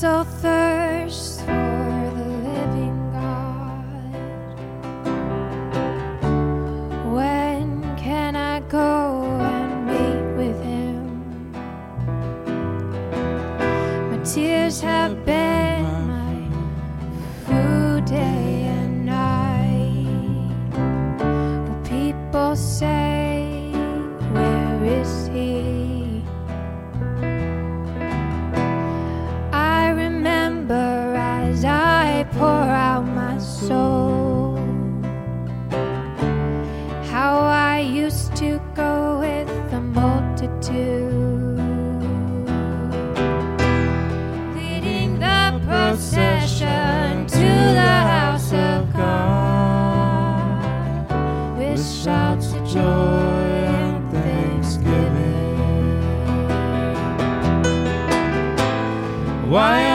My soul thirsts for the living God. When can I go and meet with Him? My tears have been soul how I used to go with the multitude, leading the procession to the house of God with shouts of joy. Why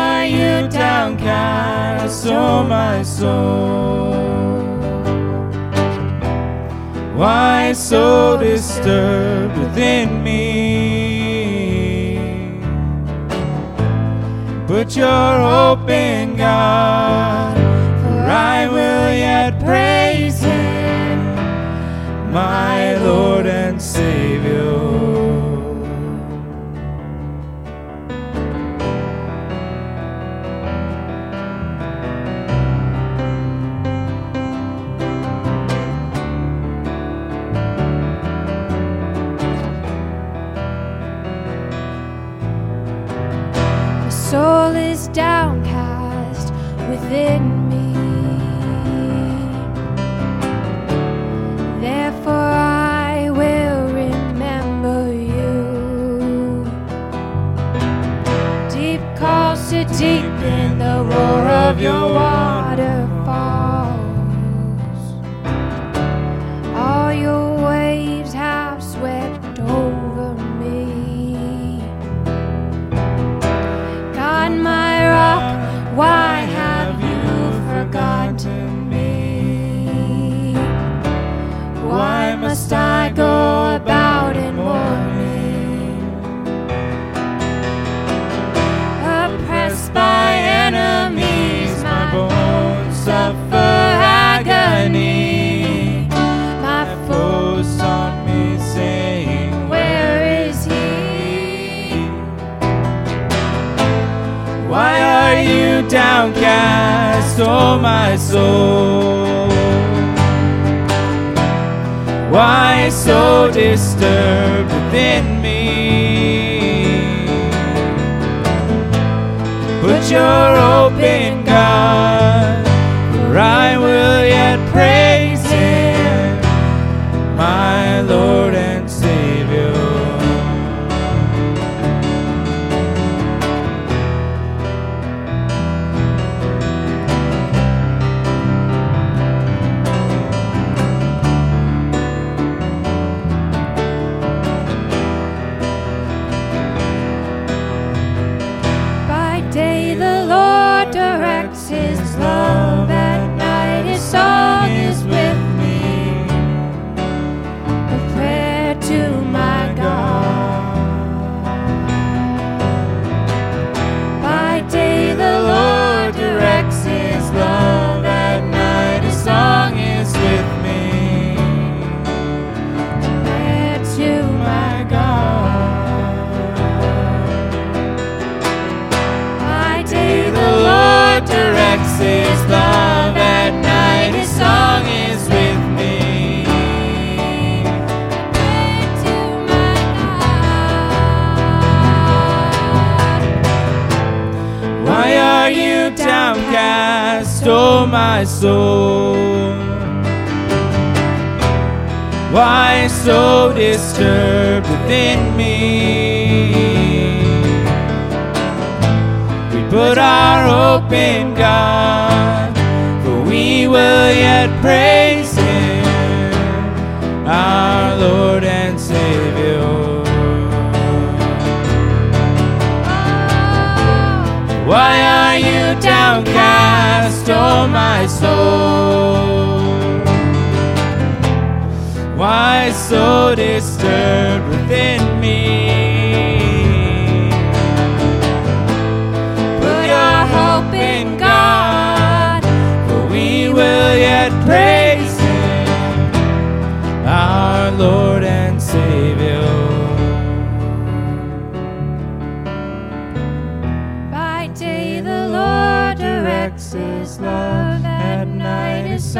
downcast, oh my soul? Why so disturbed within me? Put your hope in God, for I will yet praise Him, my Lord and Savior. Soul is downcast within me. Therefore, I will remember you. Deep calls to deep in the roar of your waterfalls. Downcast, oh my soul? Why so disturbed within me? Put your open God, downcast, oh my soul? Why so disturbed within me? We put our hope in God, for we will yet praise Him, our Lord and Savior. Why are you downcast, oh my soul? Why so disturbed within me? Directs